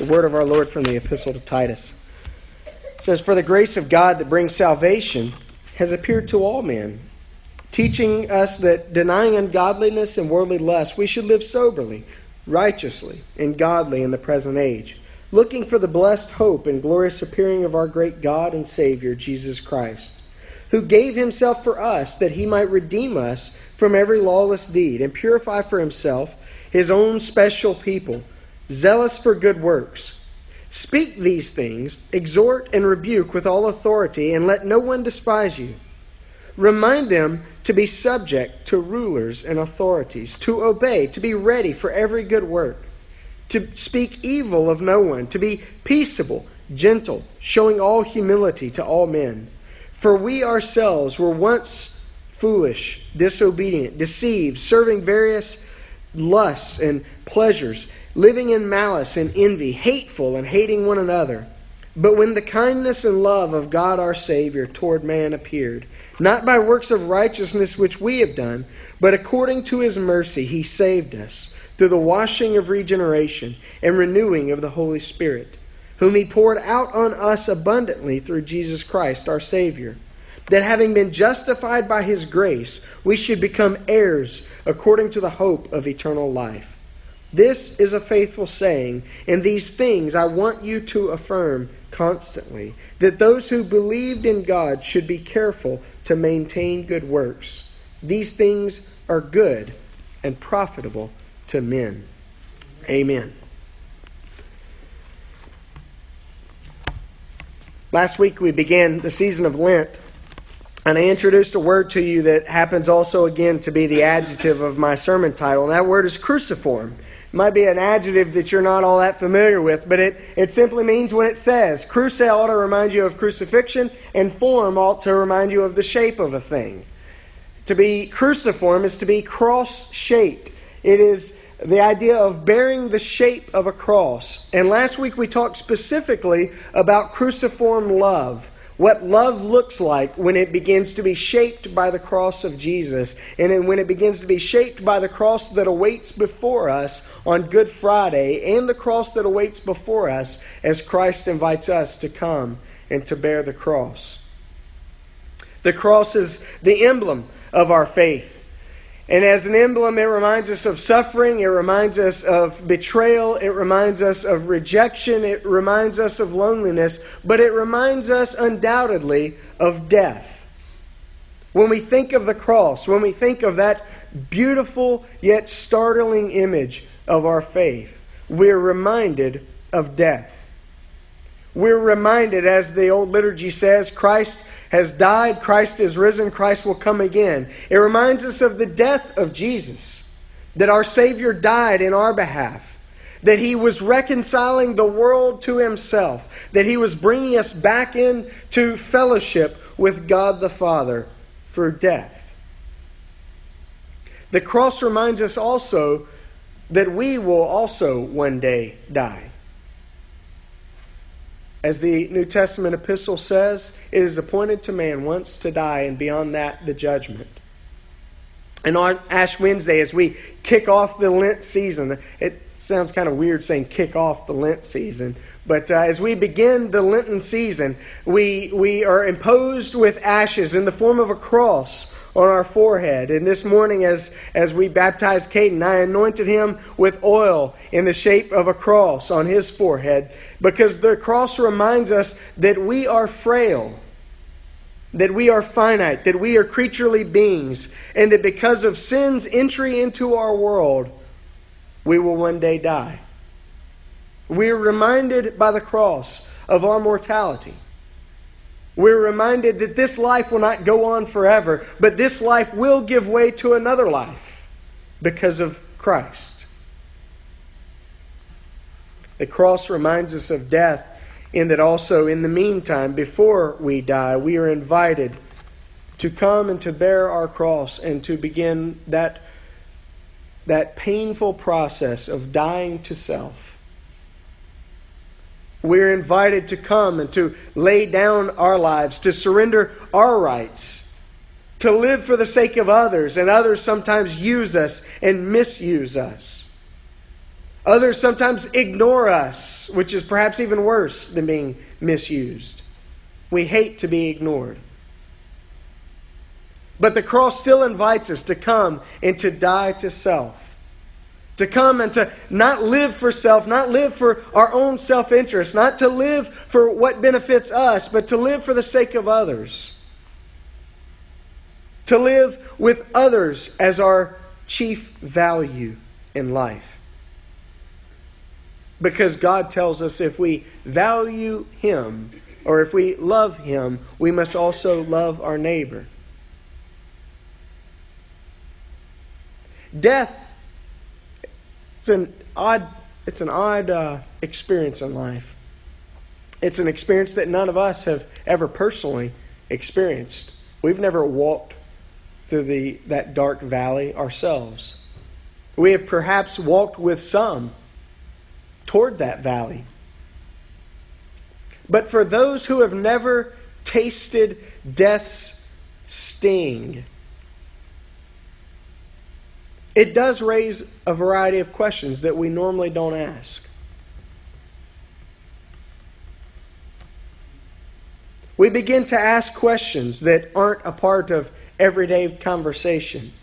The word of our Lord from the epistle to Titus. It says, For the grace of God that brings salvation has appeared to all men, teaching us that denying ungodliness and worldly lust, we should live soberly, righteously, and godly in the present age, looking for the blessed hope and glorious appearing of our great God and Savior, Jesus Christ, who gave himself for us that he might redeem us from every lawless deed and purify for himself his own special people zealous for good works. Speak these things, exhort and rebuke with all authority, and let no one despise you. Remind them to be subject to rulers and authorities, to obey, to be ready for every good work, to speak evil of no one, to be peaceable, gentle, showing all humility to all men. For we ourselves were once foolish, disobedient, deceived, serving various lusts and pleasures living in malice and envy, hateful and hating one another. But when the kindness and love of God our Savior toward man appeared, not by works of righteousness which we have done, but according to his mercy, he saved us through the washing of regeneration and renewing of the Holy Spirit, whom he poured out on us abundantly through Jesus Christ our Savior, that having been justified by his grace, we should become heirs according to the hope of eternal life. This is a faithful saying, and these things I want you to affirm constantly that those who believed in God should be careful to maintain good works. These things are good and profitable to men. Amen. Last week we began the season of Lent, and I introduced a word to you that happens also again to be the adjective of my sermon title, and that word is cruciform might be an adjective that you're not all that familiar with, but it, it simply means what it says. Cruce ought to remind you of crucifixion, and form ought to remind you of the shape of a thing. To be cruciform is to be cross shaped. It is the idea of bearing the shape of a cross. And last week we talked specifically about cruciform love what love looks like when it begins to be shaped by the cross of Jesus, and when it begins to be shaped by the cross that awaits before us on Good Friday, and the cross that awaits before us as Christ invites us to come and to bear the cross. The cross is the emblem of our faith. And as an emblem, it reminds us of suffering, it reminds us of betrayal, it reminds us of rejection, it reminds us of loneliness, but it reminds us undoubtedly of death. When we think of the cross, when we think of that beautiful yet startling image of our faith, we're reminded of death. We're reminded, as the old liturgy says, Christ has died, Christ is risen, Christ will come again. It reminds us of the death of Jesus, that our Savior died in our behalf, that He was reconciling the world to Himself, that He was bringing us back into fellowship with God the Father through death. The cross reminds us also that we will also one day die. As the New Testament epistle says, it is appointed to man once to die, and beyond that, the judgment. And on Ash Wednesday, as we kick off the Lent season, it sounds kind of weird saying kick off the Lent season, but uh, as we begin the Lenten season, we, we are imposed with ashes in the form of a cross on our forehead. And this morning, as, as we baptized Caden, I anointed him with oil in the shape of a cross on his forehead because the cross reminds us that we are frail, that we are finite, that we are creaturely beings, and that because of sin's entry into our world, we will one day die. We are reminded by the cross of our mortality. We're reminded that this life will not go on forever, but this life will give way to another life because of Christ. The cross reminds us of death, in that also, in the meantime, before we die, we are invited to come and to bear our cross and to begin that, that painful process of dying to self we're invited to come and to lay down our lives, to surrender our rights, to live for the sake of others, and others sometimes use us and misuse us. Others sometimes ignore us, which is perhaps even worse than being misused. We hate to be ignored. But the cross still invites us to come and to die to self. To come and to not live for self, not live for our own self interest, not to live for what benefits us, but to live for the sake of others. To live with others as our chief value in life. Because God tells us if we value Him or if we love Him, we must also love our neighbor. Death, it's an odd, it's an odd uh, experience in life. It's an experience that none of us have ever personally experienced. We've never walked through the, that dark valley ourselves. We have perhaps walked with some toward that valley. But for those who have never tasted death's sting, it does raise a variety of questions that we normally don't ask. We begin to ask questions that aren't a part of everyday conversation.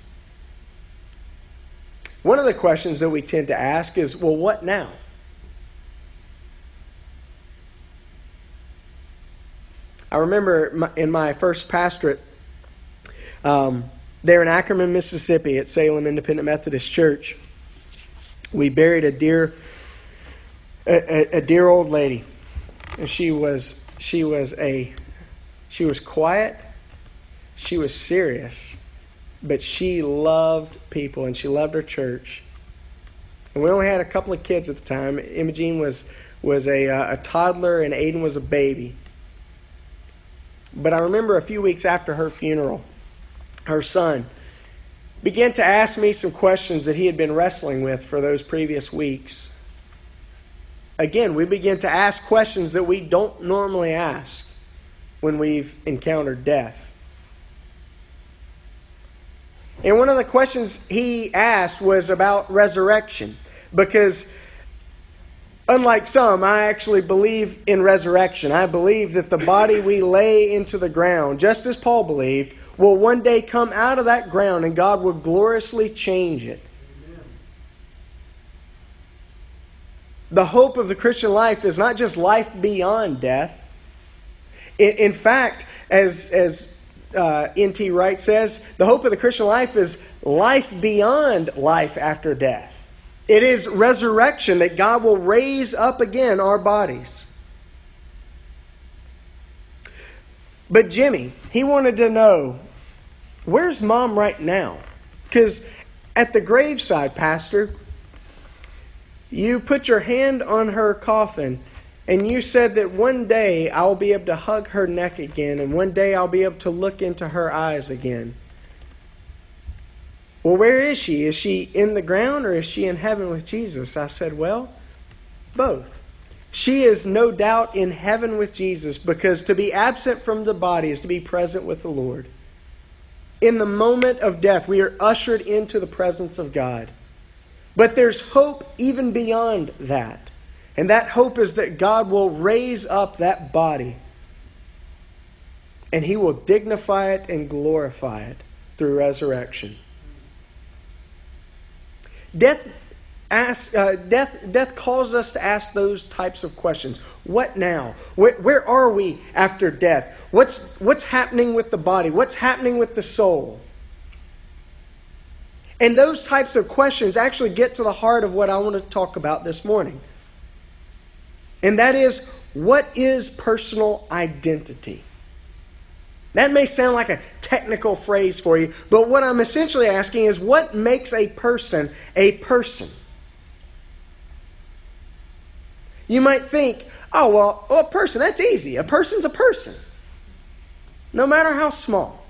One of the questions that we tend to ask is well, what now? I remember in my first pastorate, um, there in Ackerman, Mississippi, at Salem Independent Methodist Church, we buried a dear, a, a, dear old lady, and she was she was a she was quiet, she was serious, but she loved people and she loved her church. And we only had a couple of kids at the time. Imogene was was a, uh, a toddler and Aiden was a baby. But I remember a few weeks after her funeral, her son began to ask me some questions that he had been wrestling with for those previous weeks. Again, we begin to ask questions that we don't normally ask when we've encountered death. And one of the questions he asked was about resurrection because Unlike some, I actually believe in resurrection. I believe that the body we lay into the ground, just as Paul believed, will one day come out of that ground and God will gloriously change it. The hope of the Christian life is not just life beyond death. In, in fact, as, as uh, N.T. Wright says, the hope of the Christian life is life beyond life after death. It is resurrection that God will raise up again our bodies. But Jimmy, he wanted to know where's mom right now? Because at the graveside, Pastor, you put your hand on her coffin and you said that one day I'll be able to hug her neck again and one day I'll be able to look into her eyes again. Well, where is she? Is she in the ground or is she in heaven with Jesus? I said, Well, both. She is no doubt in heaven with Jesus because to be absent from the body is to be present with the Lord. In the moment of death, we are ushered into the presence of God. But there's hope even beyond that. And that hope is that God will raise up that body and he will dignify it and glorify it through resurrection. Death, ask, uh, death, death calls us to ask those types of questions. What now? Where, where are we after death? What's, what's happening with the body? What's happening with the soul? And those types of questions actually get to the heart of what I want to talk about this morning. And that is what is personal identity? That may sound like a technical phrase for you, but what I'm essentially asking is what makes a person a person? You might think, oh, well, well, a person, that's easy. A person's a person, no matter how small.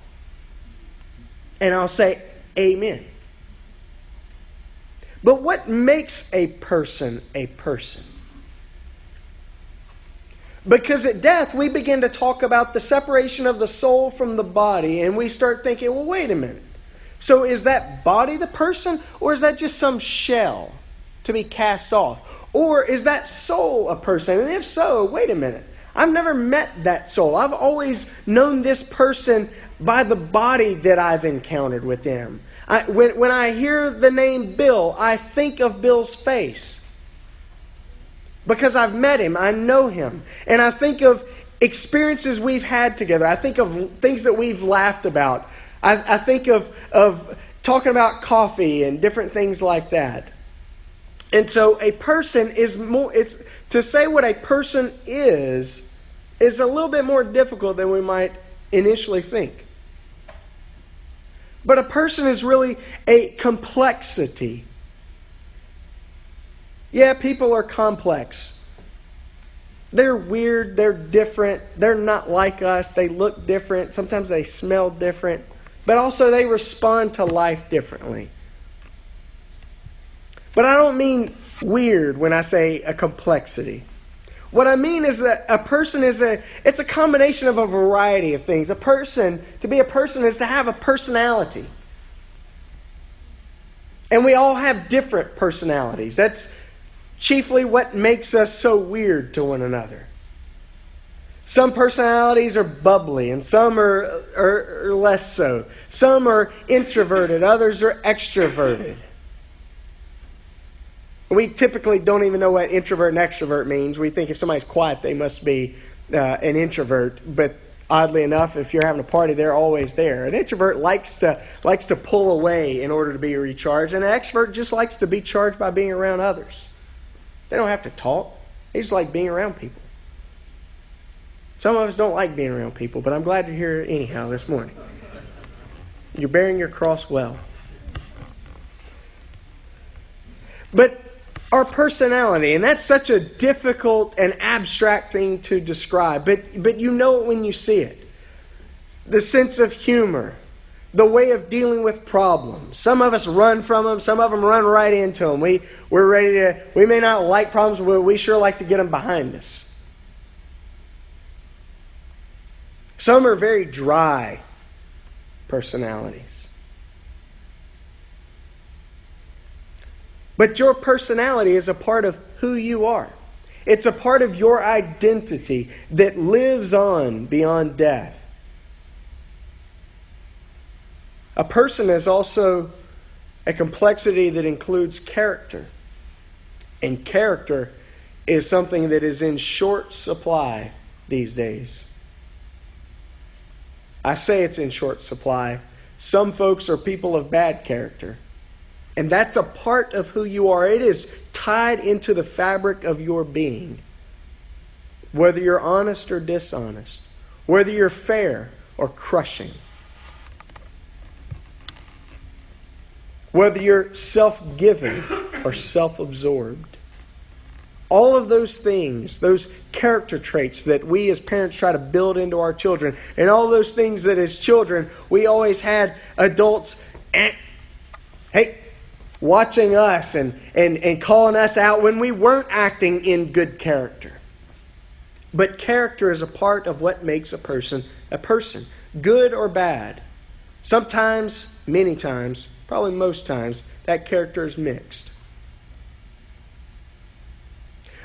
And I'll say, Amen. But what makes a person a person? Because at death, we begin to talk about the separation of the soul from the body, and we start thinking, well, wait a minute. So is that body the person, or is that just some shell to be cast off? Or is that soul a person? And if so, wait a minute. I've never met that soul. I've always known this person by the body that I've encountered with them. I, when, when I hear the name Bill, I think of Bill's face. Because I've met him, I know him. And I think of experiences we've had together. I think of things that we've laughed about. I, I think of, of talking about coffee and different things like that. And so a person is more, it's, to say what a person is, is a little bit more difficult than we might initially think. But a person is really a complexity. Yeah, people are complex. They're weird, they're different, they're not like us, they look different, sometimes they smell different, but also they respond to life differently. But I don't mean weird when I say a complexity. What I mean is that a person is a it's a combination of a variety of things. A person, to be a person is to have a personality. And we all have different personalities. That's chiefly what makes us so weird to one another. Some personalities are bubbly and some are, are, are less so. Some are introverted, others are extroverted. We typically don't even know what introvert and extrovert means. We think if somebody's quiet, they must be uh, an introvert. But oddly enough, if you're having a party, they're always there. An introvert likes to likes to pull away in order to be recharged, and an extrovert just likes to be charged by being around others. They don't have to talk; they just like being around people. Some of us don't like being around people, but I'm glad you're here anyhow this morning. You're bearing your cross well. But our personality, and that's such a difficult and abstract thing to describe, but, but you know it when you see it. The sense of humor, the way of dealing with problems. Some of us run from them, some of them run right into them. We, we're ready to, we may not like problems, but we sure like to get them behind us. Some are very dry personalities. But your personality is a part of who you are. It's a part of your identity that lives on beyond death. A person is also a complexity that includes character. And character is something that is in short supply these days. I say it's in short supply. Some folks are people of bad character. And that's a part of who you are. It is tied into the fabric of your being. Whether you're honest or dishonest, whether you're fair or crushing, whether you're self giving or self absorbed. All of those things, those character traits that we as parents try to build into our children, and all those things that as children we always had adults, eh, hey, watching us and, and, and calling us out when we weren't acting in good character. But character is a part of what makes a person a person, good or bad. Sometimes, many times, probably most times, that character is mixed.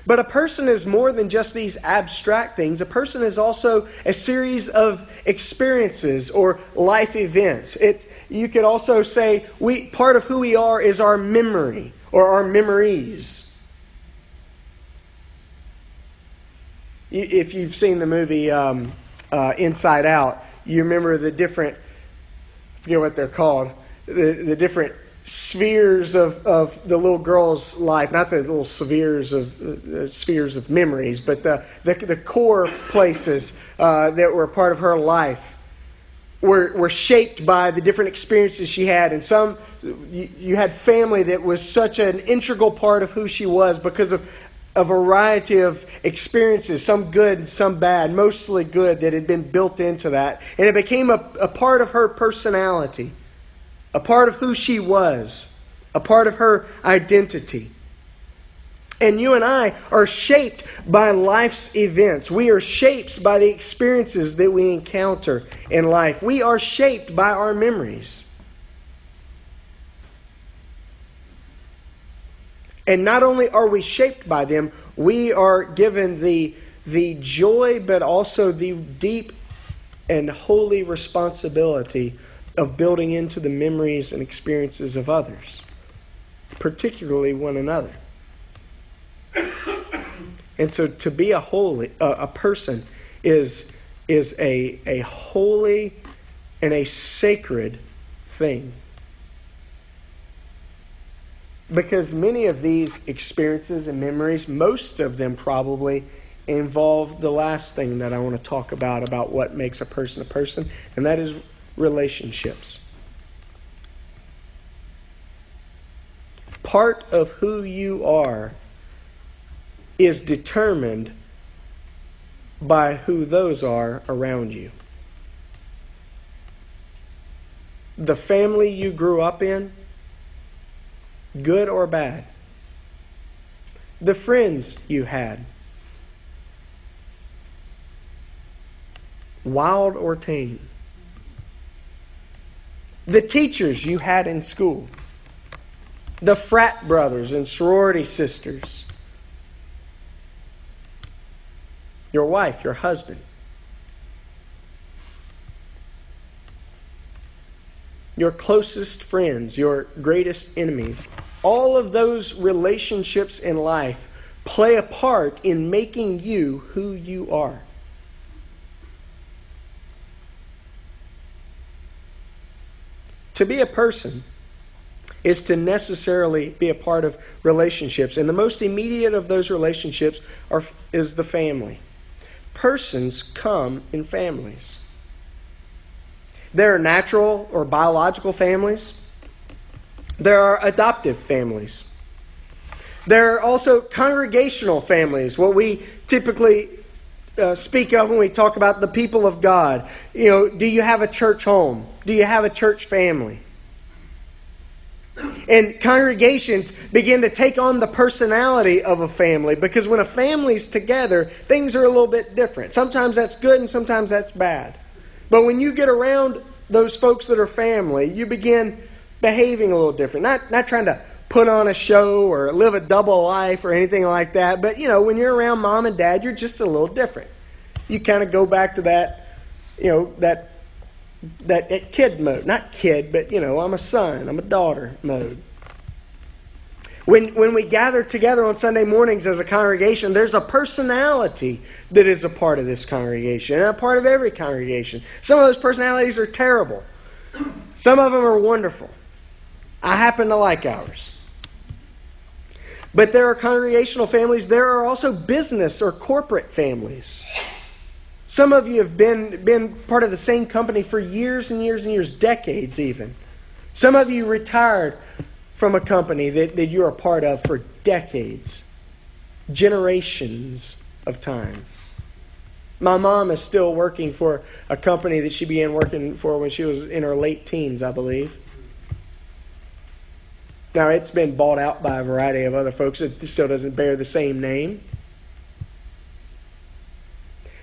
But a person is more than just these abstract things. A person is also a series of experiences or life events. It, you could also say we, part of who we are is our memory or our memories. If you've seen the movie um, uh, Inside Out, you remember the different, I forget what they're called, the, the different spheres of, of the little girl's life, not the little spheres of uh, spheres of memories, but the, the, the core places uh, that were part of her life were, were shaped by the different experiences she had. And some, you, you had family that was such an integral part of who she was because of a variety of experiences, some good some bad, mostly good, that had been built into that. And it became a, a part of her personality a part of who she was, a part of her identity. And you and I are shaped by life's events. We are shaped by the experiences that we encounter in life. We are shaped by our memories. And not only are we shaped by them, we are given the, the joy, but also the deep and holy responsibility of building into the memories and experiences of others, particularly one another. And so to be a holy uh, a person is is a a holy and a sacred thing. Because many of these experiences and memories, most of them probably involve the last thing that I want to talk about about what makes a person a person, and that is relationships. Part of who you are is determined by who those are around you. The family you grew up in, good or bad. The friends you had, wild or tame. The teachers you had in school, the frat brothers and sorority sisters your wife, your husband. Your closest friends, your greatest enemies. All of those relationships in life play a part in making you who you are. To be a person is to necessarily be a part of relationships. And the most immediate of those relationships are, is the family persons come in families. There are natural or biological families. There are adoptive families. There are also congregational families, what we typically uh, speak of when we talk about the people of God. You know, do you have a church home? Do you have a church family? And congregations begin to take on the personality of a family because when a family's together, things are a little bit different. Sometimes that's good and sometimes that's bad. But when you get around those folks that are family, you begin behaving a little different. Not, not trying to put on a show or live a double life or anything like that, but you know, when you're around mom and dad, you're just a little different. You kind of go back to that, you know, that that kid mode. Not kid, but you know, I'm a son, I'm a daughter mode. When, when we gather together on Sunday mornings as a congregation, there's a personality that is a part of this congregation and a part of every congregation. Some of those personalities are terrible, some of them are wonderful. I happen to like ours. But there are congregational families, there are also business or corporate families. Some of you have been, been part of the same company for years and years and years, decades even. Some of you retired from a company that, that you're a part of for decades, generations of time. My mom is still working for a company that she began working for when she was in her late teens, I believe. Now, it's been bought out by a variety of other folks. It still doesn't bear the same name.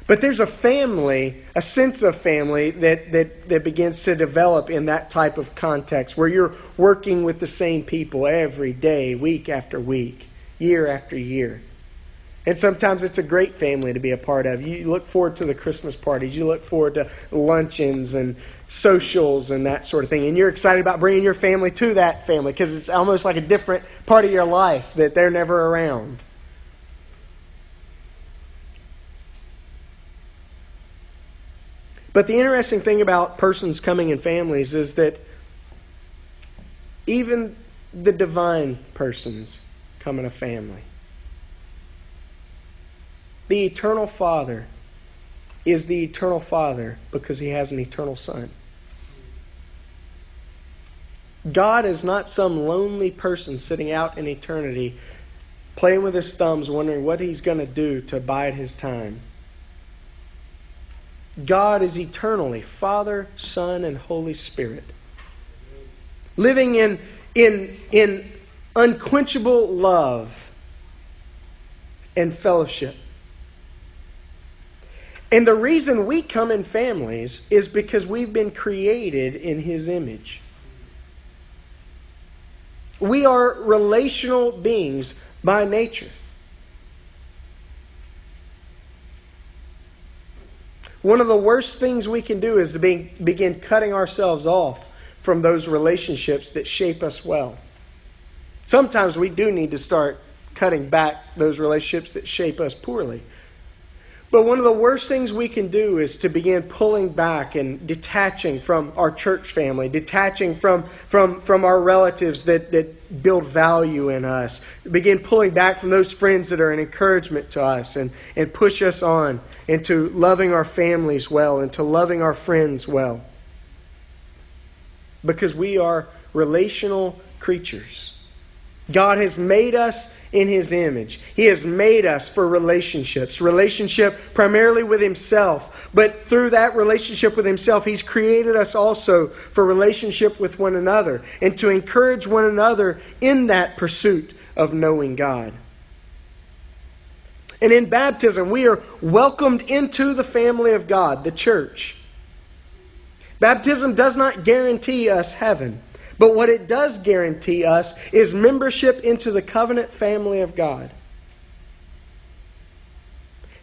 But there's a family, a sense of family that, that, that begins to develop in that type of context where you're working with the same people every day, week after week, year after year. And sometimes it's a great family to be a part of. You look forward to the Christmas parties, you look forward to luncheons and socials and that sort of thing. And you're excited about bringing your family to that family because it's almost like a different part of your life that they're never around. But the interesting thing about persons coming in families is that even the divine persons come in a family. The eternal Father is the eternal Father because he has an eternal Son. God is not some lonely person sitting out in eternity playing with his thumbs, wondering what he's going to do to bide his time. God is eternally Father, Son, and Holy Spirit. Living in, in, in unquenchable love and fellowship. And the reason we come in families is because we've been created in His image. We are relational beings by nature. One of the worst things we can do is to be, begin cutting ourselves off from those relationships that shape us well. Sometimes we do need to start cutting back those relationships that shape us poorly. But one of the worst things we can do is to begin pulling back and detaching from our church family, detaching from, from, from our relatives that, that build value in us, begin pulling back from those friends that are an encouragement to us and, and push us on into loving our families well, into loving our friends well. Because we are relational creatures. God has made us in His image. He has made us for relationships, relationship primarily with Himself. But through that relationship with Himself, He's created us also for relationship with one another and to encourage one another in that pursuit of knowing God. And in baptism, we are welcomed into the family of God, the church. Baptism does not guarantee us heaven. But what it does guarantee us is membership into the covenant family of God.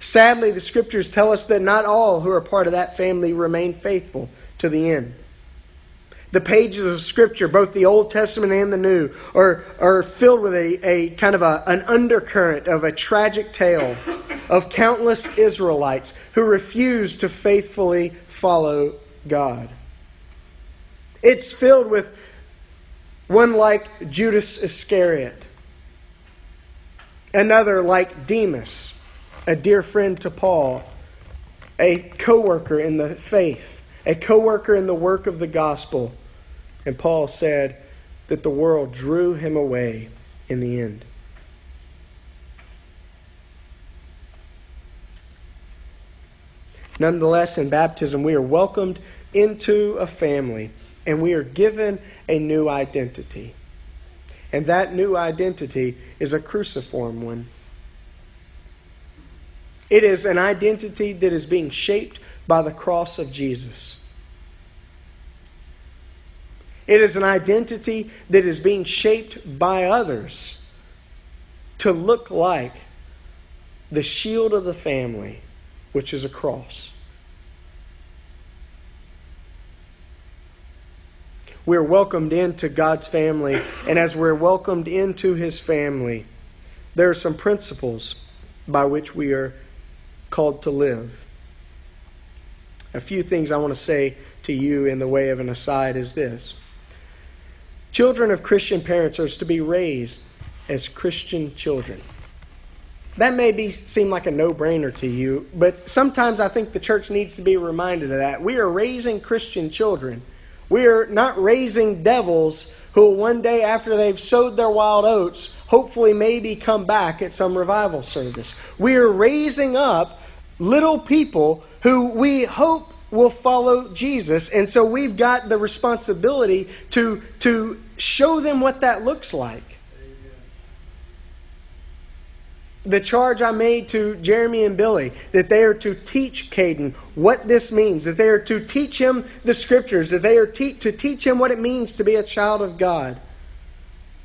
Sadly, the scriptures tell us that not all who are part of that family remain faithful to the end. The pages of Scripture, both the Old Testament and the New, are, are filled with a, a kind of a, an undercurrent of a tragic tale of countless Israelites who refuse to faithfully follow God. It's filled with one like Judas Iscariot, another like Demas, a dear friend to Paul, a co worker in the faith, a co worker in the work of the gospel. And Paul said that the world drew him away in the end. Nonetheless, in baptism, we are welcomed into a family and we are given a new identity. And that new identity is a cruciform one. It is an identity that is being shaped by the cross of Jesus. It is an identity that is being shaped by others to look like the shield of the family, which is a cross. We're welcomed into God's family. And as we're welcomed into His family, there are some principles by which we are called to live. A few things I want to say to you in the way of an aside is this Children of Christian parents are to be raised as Christian children. That may be, seem like a no brainer to you, but sometimes I think the church needs to be reminded of that. We are raising Christian children we are not raising devils who one day after they've sowed their wild oats, hopefully maybe come back at some revival service. We are raising up little people who we hope will follow Jesus. And so we've got the responsibility to, to show them what that looks like the charge I made to Jeremy and Billy that they are to teach Caden what this means, that they are to teach him the scriptures, that they are te- to teach him what it means to be a child of God.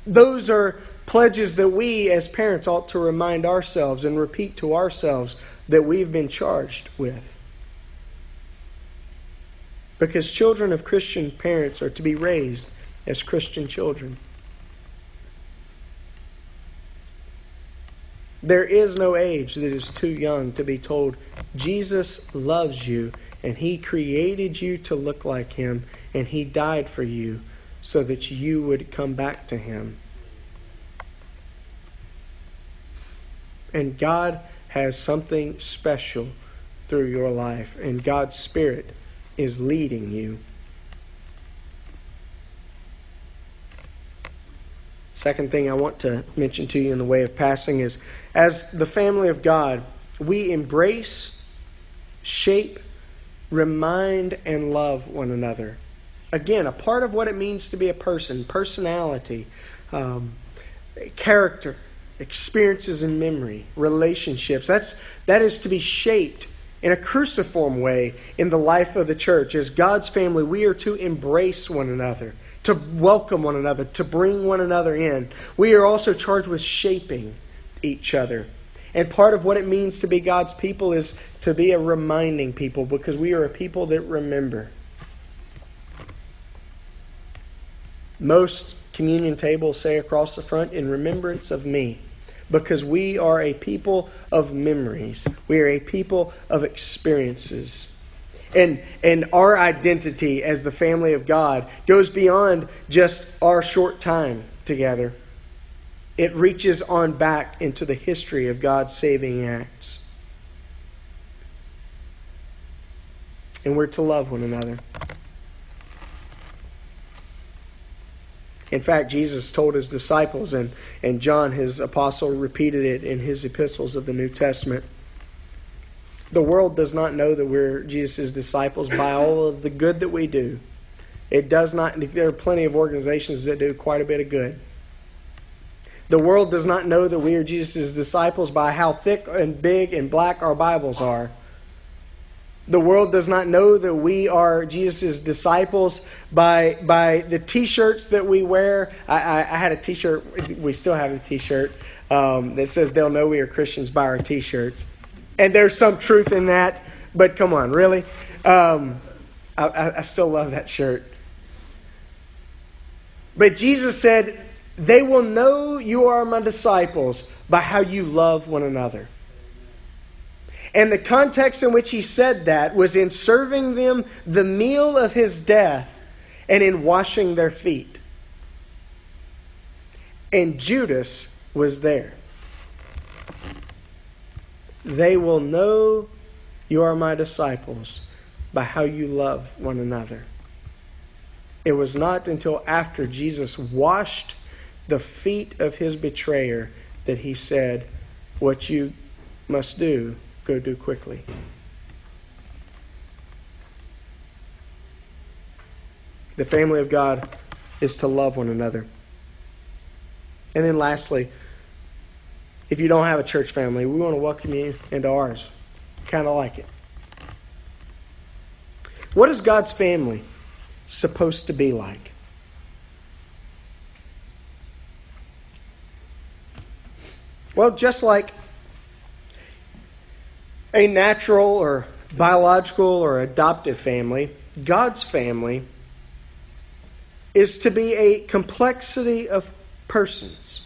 Those are pledges that we as parents ought to remind ourselves and repeat to ourselves that we've been charged with. Because children of Christian parents are to be raised as Christian children. There is no age that is too young to be told Jesus loves you and he created you to look like him and he died for you so that you would come back to him. And God has something special through your life, and God's Spirit is leading you. Second thing I want to mention to you in the way of passing is as the family of God, we embrace, shape, remind, and love one another. Again, a part of what it means to be a person, personality, um, character, experiences and memory, relationships. That's, that is to be shaped in a cruciform way in the life of the church. As God's family, we are to embrace one another to welcome one another, to bring one another in. We are also charged with shaping each other. And part of what it means to be God's people is to be a reminding people because we are a people that remember. Most communion tables say across the front, in remembrance of me, because we are a people of memories. We are a people of experiences. And, and our identity as the family of God goes beyond just our short time together. It reaches on back into the history of God's saving acts. And we're to love one another. In fact, Jesus told his disciples, and, and John, his apostle, repeated it in his epistles of the New Testament. The world does not know that we're Jesus' disciples by all of the good that we do. It does not, there are plenty of organizations that do quite a bit of good. The world does not know that we are Jesus' disciples by how thick and big and black our Bibles are. The world does not know that we are Jesus' disciples by, by the t shirts that we wear. I, I, I had a t shirt, we still have a t shirt um, that says they'll know we are Christians by our t shirts. And there's some truth in that, but come on, really? Um, I, I still love that shirt. But Jesus said, They will know you are my disciples by how you love one another. And the context in which he said that was in serving them the meal of his death and in washing their feet. And Judas was there. They will know you are my disciples by how you love one another. It was not until after Jesus washed the feet of his betrayer that he said, What you must do go do quickly. The family of God is to love one another. And then lastly, if you don't have a church family, we want to welcome you into ours. Kind of like it. What is God's family supposed to be like? Well, just like a natural or biological or adoptive family, God's family is to be a complexity of persons.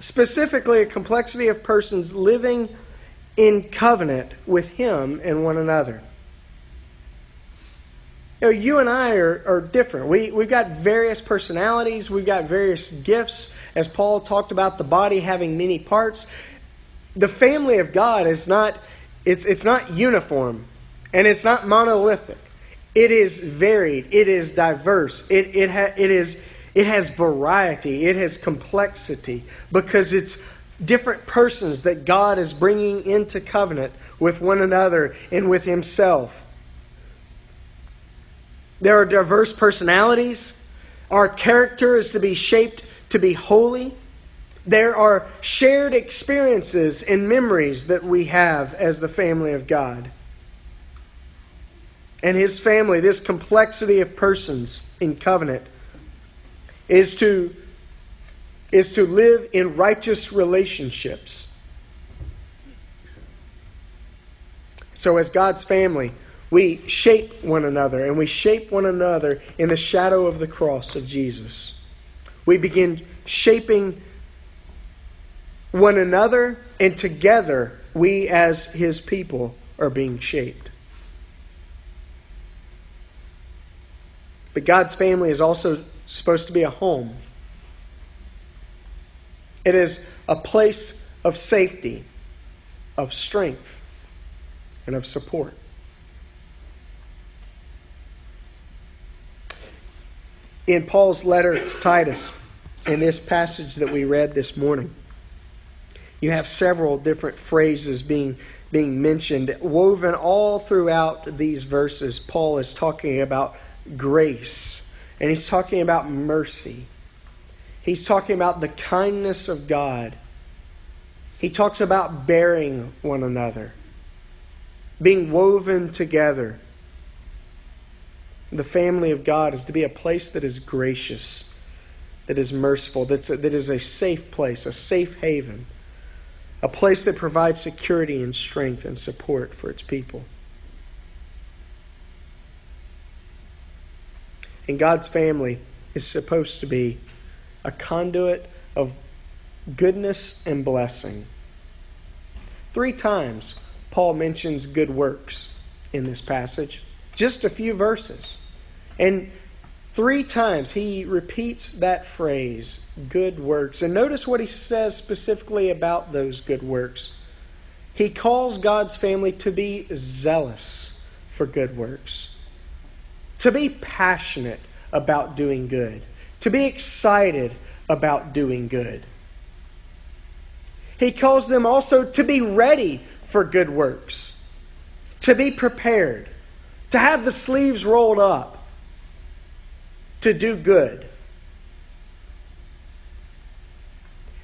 Specifically, a complexity of persons living in covenant with Him and one another. You, know, you and I are, are different. We, we've got various personalities, we've got various gifts. As Paul talked about, the body having many parts the family of God is not it's it's not uniform and it's not monolithic. It is varied, it is diverse. It it ha, it is it has variety, it has complexity because it's different persons that God is bringing into covenant with one another and with himself. There are diverse personalities. Our character is to be shaped to be holy. There are shared experiences and memories that we have as the family of God. And his family, this complexity of persons in covenant, is to, is to live in righteous relationships. So, as God's family, we shape one another, and we shape one another in the shadow of the cross of Jesus. We begin shaping one another, and together we as his people are being shaped. But God's family is also supposed to be a home. It is a place of safety, of strength, and of support. In Paul's letter to Titus, in this passage that we read this morning, you have several different phrases being being mentioned woven all throughout these verses. Paul is talking about grace and he's talking about mercy. He's talking about the kindness of god. He talks about bearing one another being woven together the family of God is to be a place that is gracious, that is merciful, that's a, that is a safe place, a safe haven, a place that provides security and strength and support for its people. And God's family is supposed to be a conduit of goodness and blessing. Three times, Paul mentions good works in this passage, just a few verses. And three times he repeats that phrase, good works. And notice what he says specifically about those good works. He calls God's family to be zealous for good works to be passionate about doing good, to be excited about doing good. He calls them also to be ready for good works, to be prepared, to have the sleeves rolled up, to do good.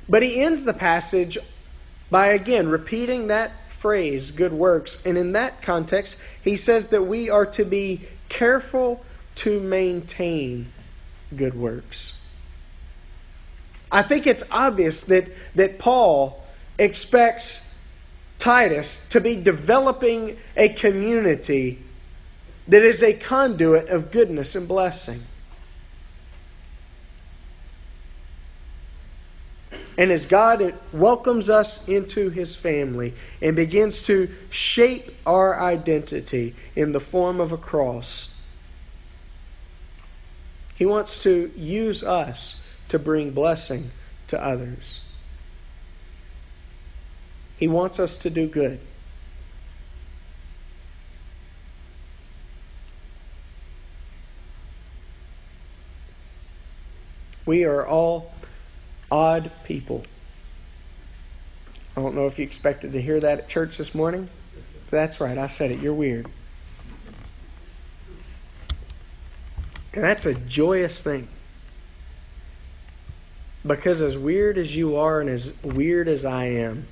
But he ends the passage by again repeating that phrase, good works. And in that context, he says that we are to be careful to maintain good works. I think it's obvious that, that Paul expects Titus to be developing a community that is a conduit of goodness and blessing. And as God welcomes us into his family and begins to shape our identity in the form of a cross, he wants to use us to bring blessing to others. He wants us to do good. We are all odd people. I don't know if you expected to hear that at church this morning. That's right, I said it. You're weird. And that's a joyous thing. Because as weird as you are and as weird as I am,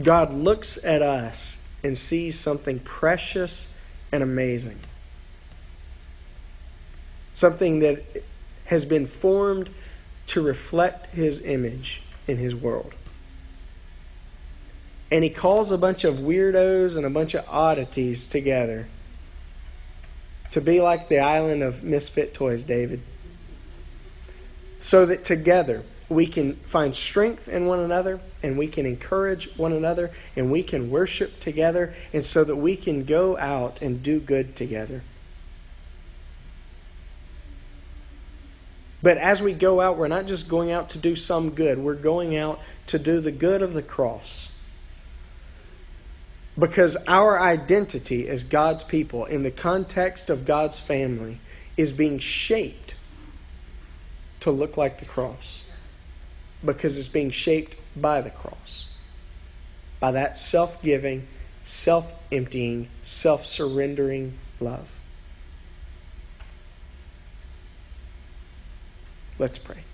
God looks at us and sees something precious and amazing. Something that has been formed to reflect his image in his world. And he calls a bunch of weirdos and a bunch of oddities together to be like the island of misfit toys, David. So that together we can find strength in one another and we can encourage one another and we can worship together and so that we can go out and do good together. But as we go out, we're not just going out to do some good, we're going out to do the good of the cross. Because our identity as God's people, in the context of God's family, is being shaped to look like the cross. Because it's being shaped by the cross. By that self giving, self emptying, self surrendering love. Let's pray.